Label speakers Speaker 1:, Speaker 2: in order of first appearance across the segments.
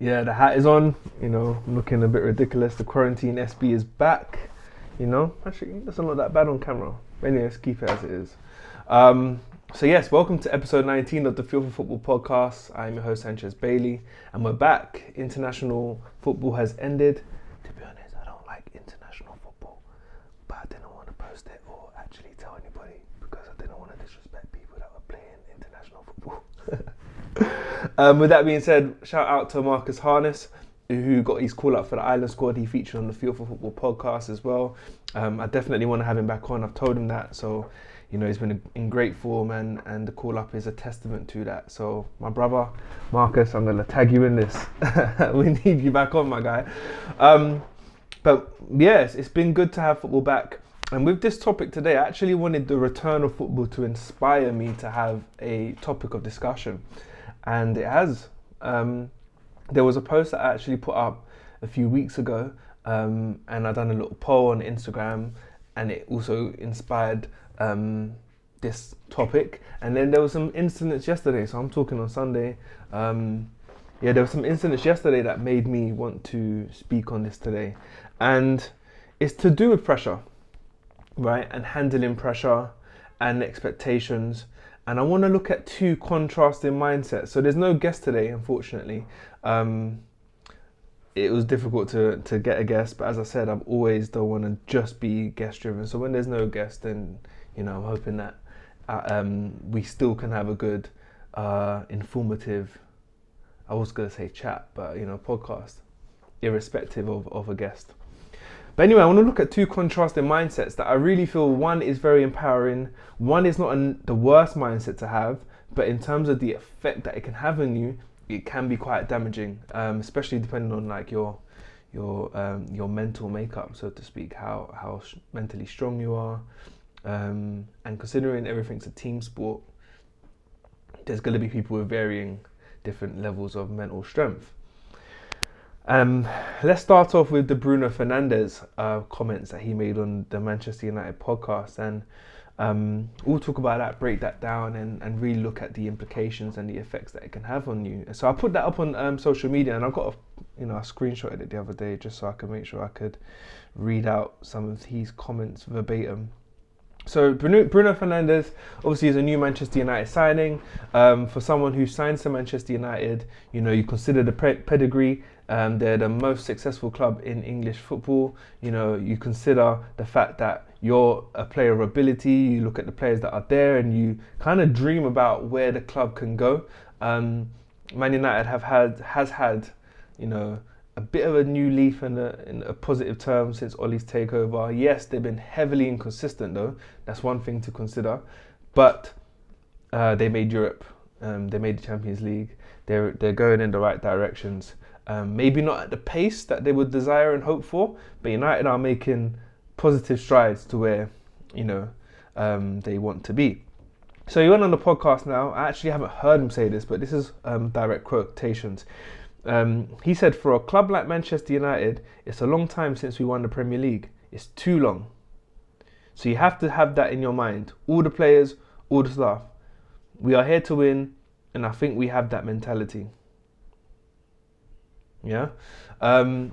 Speaker 1: Yeah, the hat is on. You know, looking a bit ridiculous. The quarantine SB is back. You know, actually, it doesn't look that bad on camera. Anyway, let's keep it as it is. Um, so yes, welcome to episode 19 of the Feel for Football podcast. I'm your host Sanchez Bailey, and we're back. International football has ended. To be honest, I don't like international football, but I didn't want to post it or actually tell anybody because I didn't want to disrespect people that were playing international football. Um, with that being said, shout out to Marcus Harness who got his call up for the Ireland squad. He featured on the Feel for Football podcast as well. Um, I definitely want to have him back on. I've told him that, so you know he's been in great form, and and the call up is a testament to that. So my brother Marcus, I'm gonna tag you in this. we need you back on, my guy. Um, but yes, it's been good to have football back. And with this topic today, I actually wanted the return of football to inspire me to have a topic of discussion, and it has. Um, there was a post that I actually put up a few weeks ago, um, and I done a little poll on Instagram, and it also inspired um, this topic. And then there was some incidents yesterday, so I'm talking on Sunday. Um, yeah, there were some incidents yesterday that made me want to speak on this today, and it's to do with pressure, right, and handling pressure and expectations. And I want to look at two contrasting mindsets. So there's no guest today, unfortunately. Um, it was difficult to, to get a guest, but as I said, I've always don't want to just be guest driven. So when there's no guest, then you know I'm hoping that uh, um, we still can have a good, uh, informative. I was gonna say chat, but you know podcast, irrespective of, of a guest. But anyway, I want to look at two contrasting mindsets that I really feel one is very empowering, one is not an, the worst mindset to have, but in terms of the effect that it can have on you, it can be quite damaging, um, especially depending on like your your um, your mental makeup, so to speak, how how mentally strong you are, um, and considering everything's a team sport, there's going to be people with varying different levels of mental strength. Um, let's start off with the Bruno Fernandes uh, comments that he made on the Manchester United podcast, and um, we'll talk about that, break that down, and, and really look at the implications and the effects that it can have on you. So I put that up on um, social media, and I've got a, you know I screenshotted it the other day just so I could make sure I could read out some of his comments verbatim. So Bruno, Bruno Fernandes obviously is a new Manchester United signing. Um, for someone who signs to Manchester United, you know you consider the pedigree. Um, they're the most successful club in English football. You know you consider the fact that you're a player of ability. You look at the players that are there, and you kind of dream about where the club can go. Um, Man United have had has had, you know, a bit of a new leaf in a, in a positive term since Ole's takeover. Yes, they've been heavily inconsistent though. That's one thing to consider. But uh, they made Europe. Um, they made the Champions League. They're they're going in the right directions. Um, maybe not at the pace that they would desire and hope for, but United are making positive strides to where you know um, they want to be. So he went on the podcast now. I actually haven't heard him say this, but this is um, direct quotations. Um, he said, "For a club like Manchester United, it's a long time since we won the Premier League. It's too long. So you have to have that in your mind. All the players, all the staff. We are here to win, and I think we have that mentality. Yeah." Um,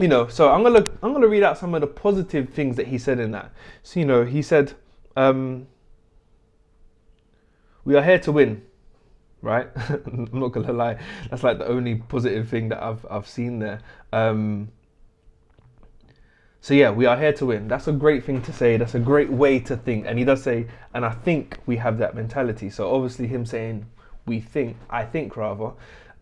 Speaker 1: you know, so I'm gonna I'm gonna read out some of the positive things that he said in that. So you know, he said, um, "We are here to win." Right? I'm not gonna lie. That's like the only positive thing that I've I've seen there. Um, so yeah, we are here to win. That's a great thing to say. That's a great way to think. And he does say, and I think we have that mentality. So obviously, him saying we think, I think rather,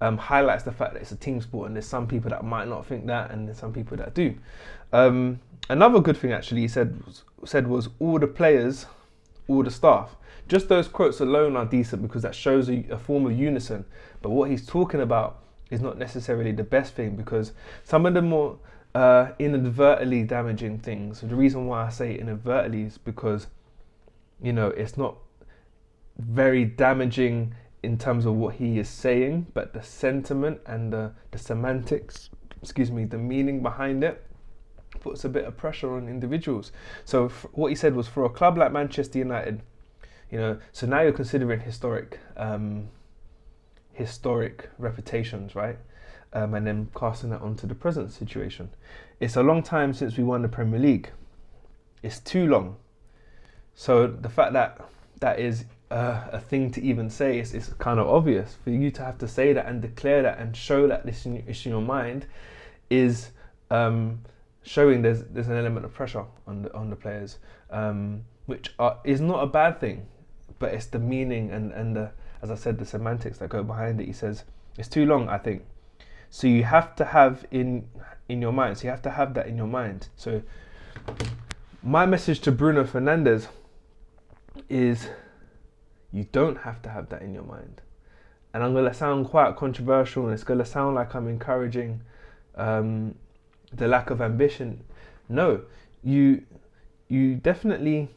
Speaker 1: um, highlights the fact that it's a team sport, and there's some people that might not think that, and there's some people that do. Um, another good thing actually he said said was all the players, all the staff. Just those quotes alone are decent because that shows a, a form of unison. But what he's talking about is not necessarily the best thing because some of the more uh, inadvertently damaging things. The reason why I say inadvertently is because you know it's not very damaging in terms of what he is saying, but the sentiment and the, the semantics, excuse me, the meaning behind it puts a bit of pressure on individuals. So what he said was for a club like Manchester United, you know, so now you're considering historic um, historic reputations, right? Um, and then casting that onto the present situation. It's a long time since we won the Premier League. It's too long. So the fact that that is uh, a thing to even say is, is kind of obvious. For you to have to say that and declare that and show that this is in your mind is um, showing there's there's an element of pressure on the on the players, um, which are, is not a bad thing, but it's the meaning and and the as I said the semantics that go behind it. He says it's too long. I think so. You have to have in in your mind. So you have to have that in your mind. So my message to Bruno Fernandes is you don't have to have that in your mind. And I'm going to sound quite controversial and it's going to sound like I'm encouraging um, the lack of ambition. No, you you definitely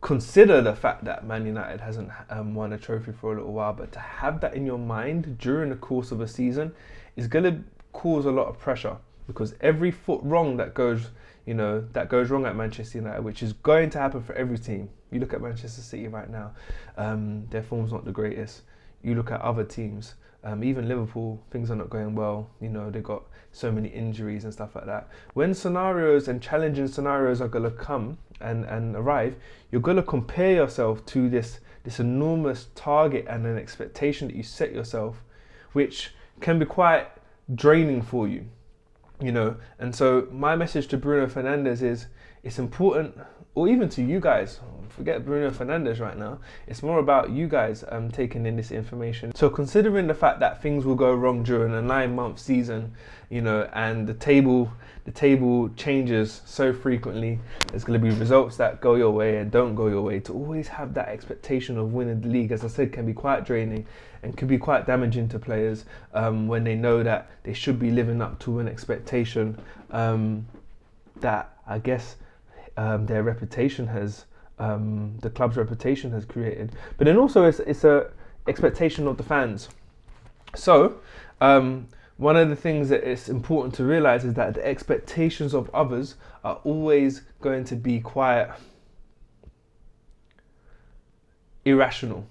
Speaker 1: consider the fact that Man United hasn't um, won a trophy for a little while, but to have that in your mind during the course of a season is going to cause a lot of pressure because every foot wrong that goes, you know, that goes wrong at Manchester United, which is going to happen for every team. You look at Manchester City right now; um, their form's not the greatest. You look at other teams, um, even Liverpool, things are not going well. You know, they've got so many injuries and stuff like that. When scenarios and challenging scenarios are gonna come and, and arrive, you're gonna compare yourself to this this enormous target and an expectation that you set yourself, which can be quite draining for you. You know, and so my message to Bruno Fernandes is it's important or even to you guys, forget Bruno Fernandes right now. It's more about you guys um, taking in this information. So considering the fact that things will go wrong during a nine-month season, you know, and the table the table changes so frequently, there's going to be results that go your way and don't go your way. To always have that expectation of winning the league, as I said, can be quite draining and can be quite damaging to players um, when they know that they should be living up to an expectation um, that I guess um, their reputation has, um, the club's reputation has created. But then also it's, it's a expectation of the fans. So um, one of the things that it's important to realize is that the expectations of others are always going to be quite irrational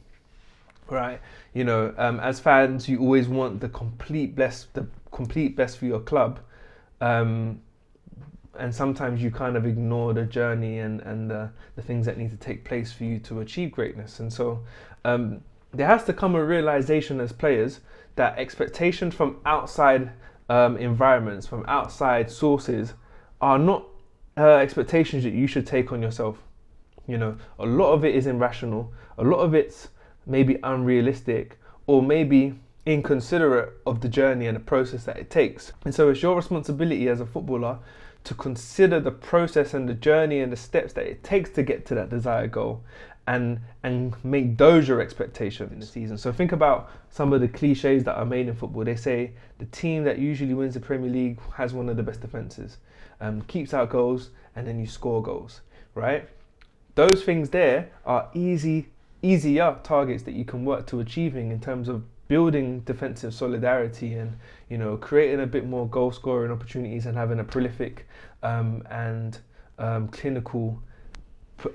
Speaker 1: right you know um, as fans you always want the complete best the complete best for your club um, and sometimes you kind of ignore the journey and and the, the things that need to take place for you to achieve greatness. And so um, there has to come a realization as players that expectations from outside um, environments, from outside sources, are not uh, expectations that you should take on yourself. You know, a lot of it is irrational. A lot of it's maybe unrealistic, or maybe inconsiderate of the journey and the process that it takes. And so it's your responsibility as a footballer to consider the process and the journey and the steps that it takes to get to that desired goal and and make those your expectations in the season. So think about some of the cliches that are made in football. They say the team that usually wins the Premier League has one of the best defenses, um, keeps out goals, and then you score goals, right? Those things there are easy, easier targets that you can work to achieving in terms of building defensive solidarity and you know creating a bit more goal scoring opportunities and having a prolific um, and um, clinical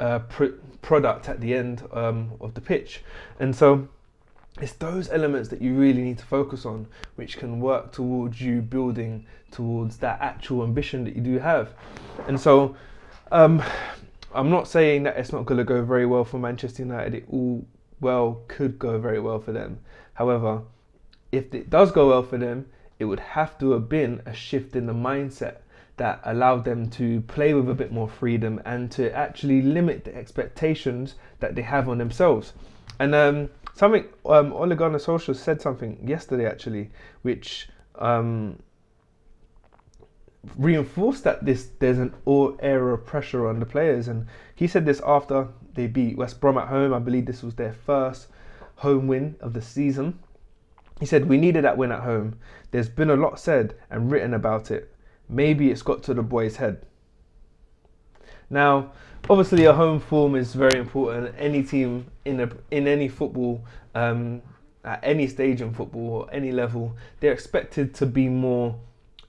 Speaker 1: uh, pr- product at the end um, of the pitch. And so it's those elements that you really need to focus on which can work towards you building towards that actual ambition that you do have. And so um, I'm not saying that it's not going to go very well for Manchester United. It all well could go very well for them However, if it does go well for them, it would have to have been a shift in the mindset that allowed them to play with a bit more freedom and to actually limit the expectations that they have on themselves. And um, something um, Gunnar Solskjaer said something yesterday actually, which um, reinforced that this there's an all of pressure on the players. And he said this after they beat West Brom at home. I believe this was their first home win of the season. He said, We needed that win at home. There's been a lot said and written about it. Maybe it's got to the boys' head. Now, obviously, a home form is very important. Any team in a, in any football, um, at any stage in football or any level, they're expected to be more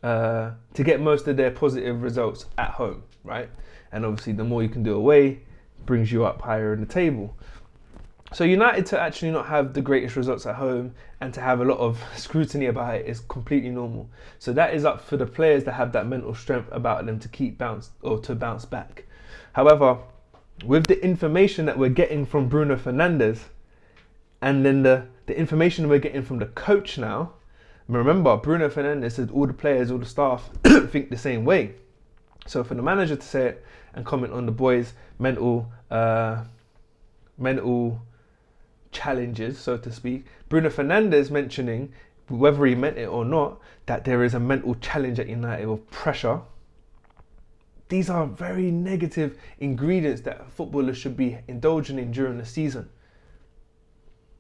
Speaker 1: uh, to get most of their positive results at home, right? And obviously, the more you can do away, brings you up higher in the table. So United to actually not have the greatest results at home and to have a lot of scrutiny about it is completely normal. So that is up for the players that have that mental strength about them to keep bounce or to bounce back. However, with the information that we're getting from Bruno Fernandes and then the, the information we're getting from the coach now, remember Bruno Fernandes said all the players, all the staff think the same way. So for the manager to say it and comment on the boys' mental uh, mental challenges, so to speak. Bruno Fernandes mentioning, whether he meant it or not, that there is a mental challenge at United of pressure. These are very negative ingredients that footballers should be indulging in during the season.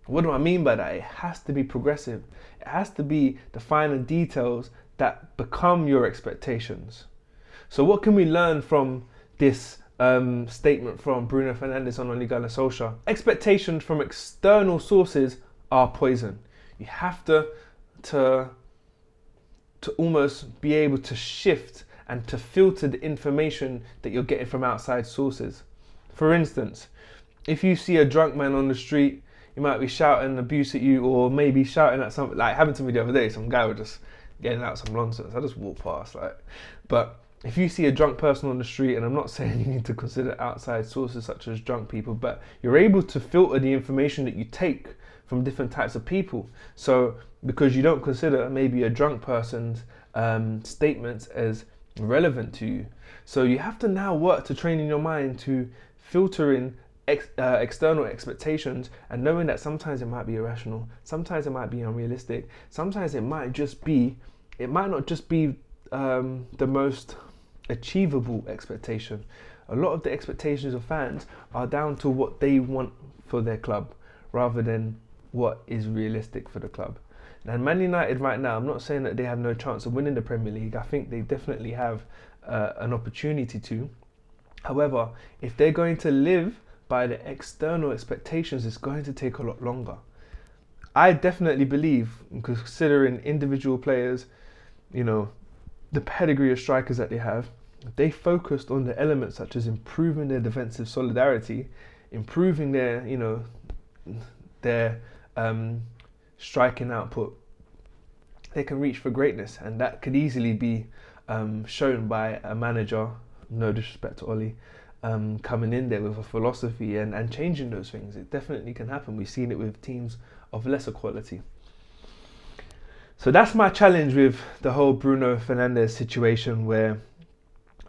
Speaker 1: What do I mean by that? It has to be progressive. It has to be the finer details that become your expectations. So, what can we learn from this um, statement from Bruno Fernandes on Ole Gunnar Solskjaer. Expectations from external sources are poison. You have to to to almost be able to shift and to filter the information that you're getting from outside sources. For instance, if you see a drunk man on the street, he might be shouting abuse at you or maybe shouting at something like happened to me the other day, some guy was just getting out some nonsense. I just walked past like but if you see a drunk person on the street, and I'm not saying you need to consider outside sources such as drunk people, but you're able to filter the information that you take from different types of people. So, because you don't consider maybe a drunk person's um, statements as relevant to you, so you have to now work to train in your mind to filter in ex, uh, external expectations and knowing that sometimes it might be irrational, sometimes it might be unrealistic, sometimes it might just be, it might not just be um, the most achievable expectation. A lot of the expectations of fans are down to what they want for their club rather than what is realistic for the club. And Man United right now, I'm not saying that they have no chance of winning the Premier League. I think they definitely have uh, an opportunity to. However, if they're going to live by the external expectations, it's going to take a lot longer. I definitely believe, considering individual players, you know, the pedigree of strikers that they have, they focused on the elements such as improving their defensive solidarity, improving their, you know, their um, striking output, they can reach for greatness, and that could easily be um, shown by a manager. No disrespect to Ole, um, coming in there with a philosophy and, and changing those things. It definitely can happen. We've seen it with teams of lesser quality. So that's my challenge with the whole Bruno Fernandes situation where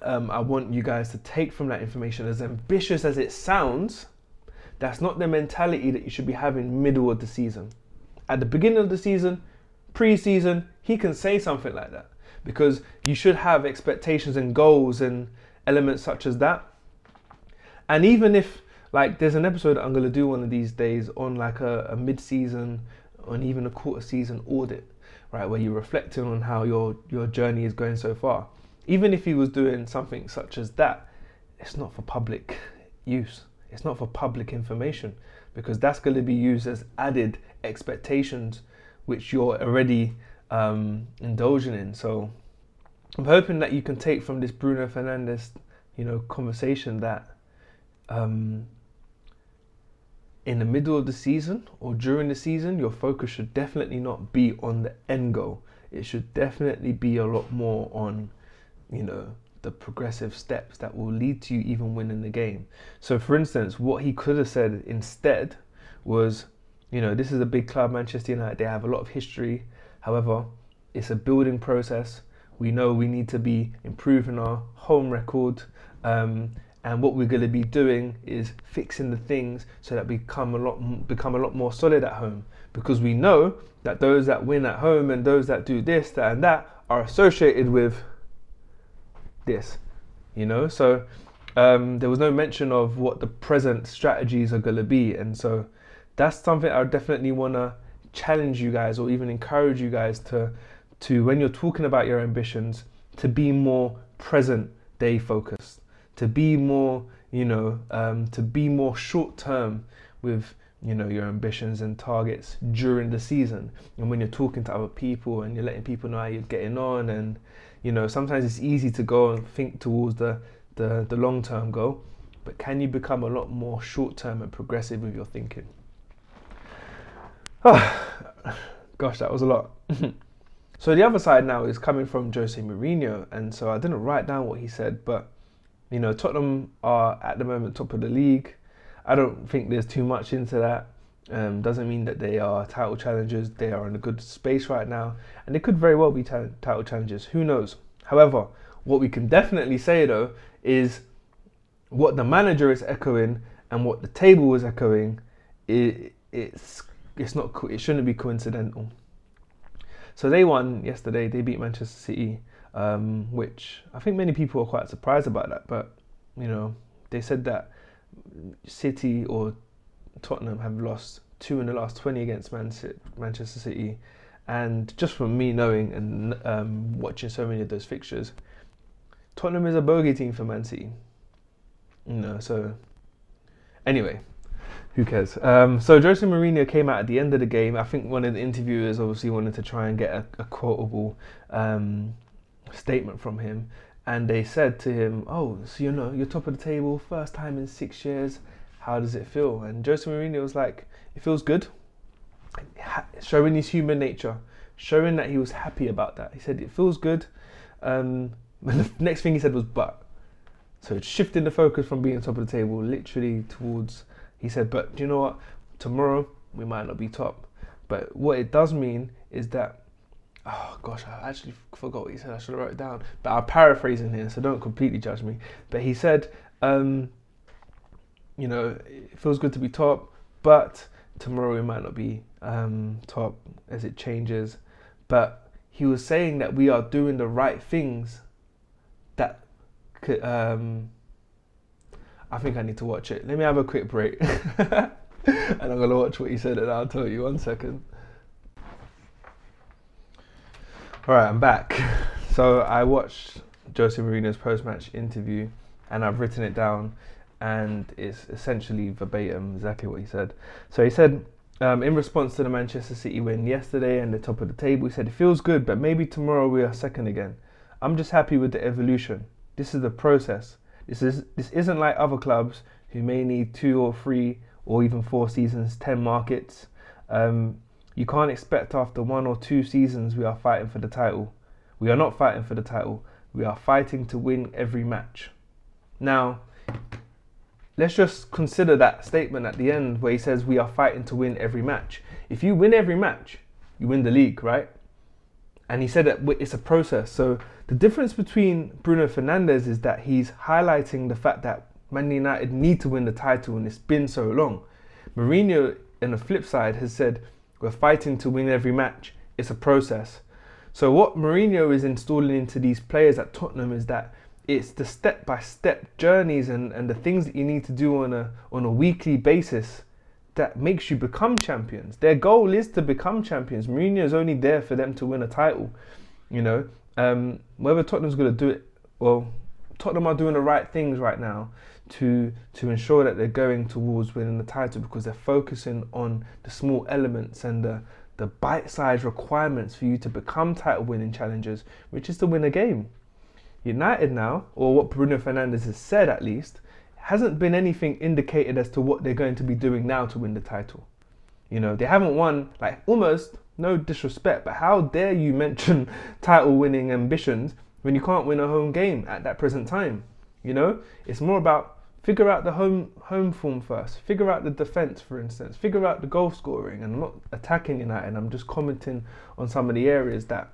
Speaker 1: um, I want you guys to take from that information, as ambitious as it sounds, that's not the mentality that you should be having middle of the season. At the beginning of the season, pre-season, he can say something like that because you should have expectations and goals and elements such as that. And even if like there's an episode I'm gonna do one of these days on like a, a mid-season or even a quarter season audit right, where you're reflecting on how your your journey is going so far. Even if he was doing something such as that, it's not for public use. It's not for public information because that's going to be used as added expectations which you're already um, indulging in. So I'm hoping that you can take from this Bruno Fernandes, you know, conversation that um, in the middle of the season or during the season, your focus should definitely not be on the end goal. It should definitely be a lot more on, you know, the progressive steps that will lead to you even winning the game. So, for instance, what he could have said instead was, you know, this is a big club, Manchester United, they have a lot of history. However, it's a building process. We know we need to be improving our home record. Um, and what we're going to be doing is fixing the things so that we become a lot become a lot more solid at home. Because we know that those that win at home and those that do this that and that are associated with this you know? So um, there was no mention of what the present strategies are going to be. And so that's something i definitely want to challenge you guys or even encourage you guys to to when you're talking about your ambitions to be more present day focused to be more, you know, um, to be more short term with you know your ambitions and targets during the season and when you're talking to other people and you're letting people know how you're getting on and you know sometimes it's easy to go and think towards the the, the long term goal but can you become a lot more short term and progressive with your thinking Gosh, that was a lot. so the other side now is coming from Jose Mourinho, and so I didn't write down what he said, but you know, Tottenham are at the moment top of the league. I don't think there's too much into that. Um, doesn't mean that they are title challengers. They are in a good space right now, and they could very well be t- title challengers. Who knows? However, what we can definitely say though is what the manager is echoing and what the table is echoing. It, it's it's not it shouldn't be coincidental. So they won yesterday. They beat Manchester City, um, which I think many people are quite surprised about that. But you know, they said that City or Tottenham have lost two in the last 20 against Manchester City. And just from me knowing and um, watching so many of those fixtures, Tottenham is a bogey team for Man City. You know, so anyway, who cares? Um, so Jose Mourinho came out at the end of the game. I think one of the interviewers obviously wanted to try and get a, a quotable um, statement from him, and they said to him, "Oh, so you know you're top of the table, first time in six years. How does it feel?" And Jose Mourinho was like, "It feels good." Showing his human nature, showing that he was happy about that. He said, "It feels good." Um, the next thing he said was, "But." So shifting the focus from being top of the table, literally towards he said, but do you know what? Tomorrow we might not be top. But what it does mean is that, oh gosh, I actually forgot what he said. I should have wrote it down. But I'm paraphrasing here, so don't completely judge me. But he said, um, you know, it feels good to be top, but tomorrow we might not be um, top as it changes. But he was saying that we are doing the right things that could, um, I think I need to watch it. Let me have a quick break. and I'm going to watch what he said and I'll tell you. One second. All right, I'm back. So I watched Jose Mourinho's post-match interview and I've written it down and it's essentially verbatim exactly what he said. So he said, um, in response to the Manchester City win yesterday and the top of the table, he said, It feels good, but maybe tomorrow we are second again. I'm just happy with the evolution. This is the process. This is this isn't like other clubs who may need two or three or even four seasons, ten markets. Um, you can't expect after one or two seasons we are fighting for the title. We are not fighting for the title. We are fighting to win every match. Now, let's just consider that statement at the end where he says we are fighting to win every match. If you win every match, you win the league, right? And he said that it's a process. So the difference between Bruno Fernandes is that he's highlighting the fact that Man United need to win the title and it's been so long. Mourinho, on the flip side, has said we're fighting to win every match. It's a process. So what Mourinho is installing into these players at Tottenham is that it's the step by step journeys and, and the things that you need to do on a on a weekly basis that makes you become champions. Their goal is to become champions. Mourinho is only there for them to win a title. You know, um, whether Tottenham's going to do it, well, Tottenham are doing the right things right now to to ensure that they're going towards winning the title because they're focusing on the small elements and the the bite-sized requirements for you to become title-winning challengers, which is to win a game. United now, or what Bruno Fernandes has said at least, hasn't been anything indicated as to what they're going to be doing now to win the title. You know, they haven't won like almost no disrespect, but how dare you mention title winning ambitions when you can't win a home game at that present time? You know, it's more about figure out the home home form first. Figure out the defense, for instance. Figure out the goal scoring. And I'm not attacking United. I'm just commenting on some of the areas that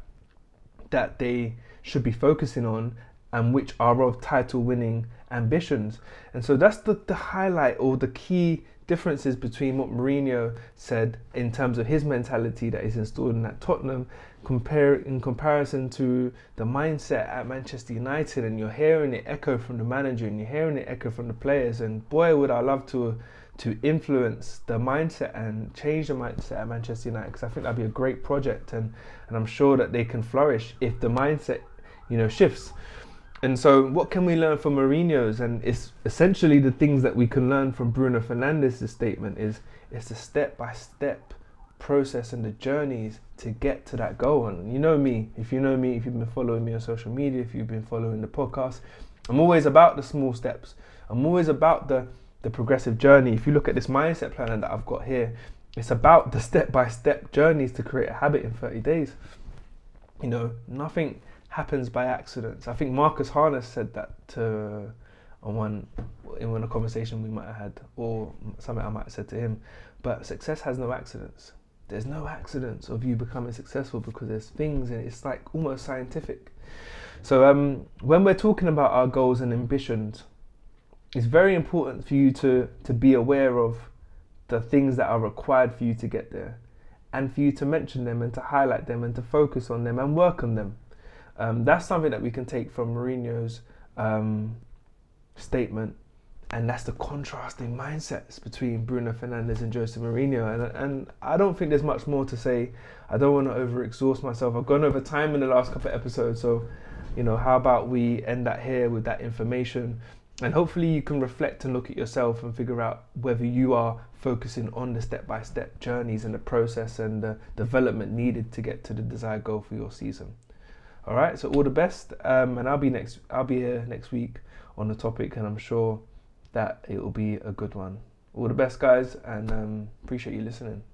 Speaker 1: that they should be focusing on and which are of title winning ambitions. And so that's the, the highlight or the key differences between what Mourinho said in terms of his mentality that is installed in at Tottenham compare in comparison to the mindset at Manchester United and you're hearing it echo from the manager and you're hearing it echo from the players and boy would I love to to influence the mindset and change the mindset at Manchester United because I think that'd be a great project and and I'm sure that they can flourish if the mindset you know shifts and so, what can we learn from Mourinho's? And it's essentially the things that we can learn from Bruno Fernandes' statement is it's the step by step process and the journeys to get to that goal. And you know me, if you know me, if you've been following me on social media, if you've been following the podcast, I'm always about the small steps. I'm always about the the progressive journey. If you look at this mindset planner that I've got here, it's about the step by step journeys to create a habit in 30 days. You know, nothing happens by accidents. I think Marcus Harness said that to, on one in one conversation we might have had, or something I might have said to him. But success has no accidents. There's no accidents of you becoming successful because there's things and it's like almost scientific. So um, when we're talking about our goals and ambitions, it's very important for you to to be aware of the things that are required for you to get there, and for you to mention them and to highlight them and to focus on them and work on them. Um, that's something that we can take from Mourinho's um, statement, and that's the contrasting mindsets between Bruno Fernandes and Jose Mourinho. And, and I don't think there's much more to say. I don't want to overexhaust myself. I've gone over time in the last couple of episodes, so you know, how about we end that here with that information? And hopefully, you can reflect and look at yourself and figure out whether you are focusing on the step by step journeys and the process and the development needed to get to the desired goal for your season. All right, so all the best, um, and I'll be next. I'll be here next week on the topic, and I'm sure that it will be a good one. All the best, guys, and um, appreciate you listening.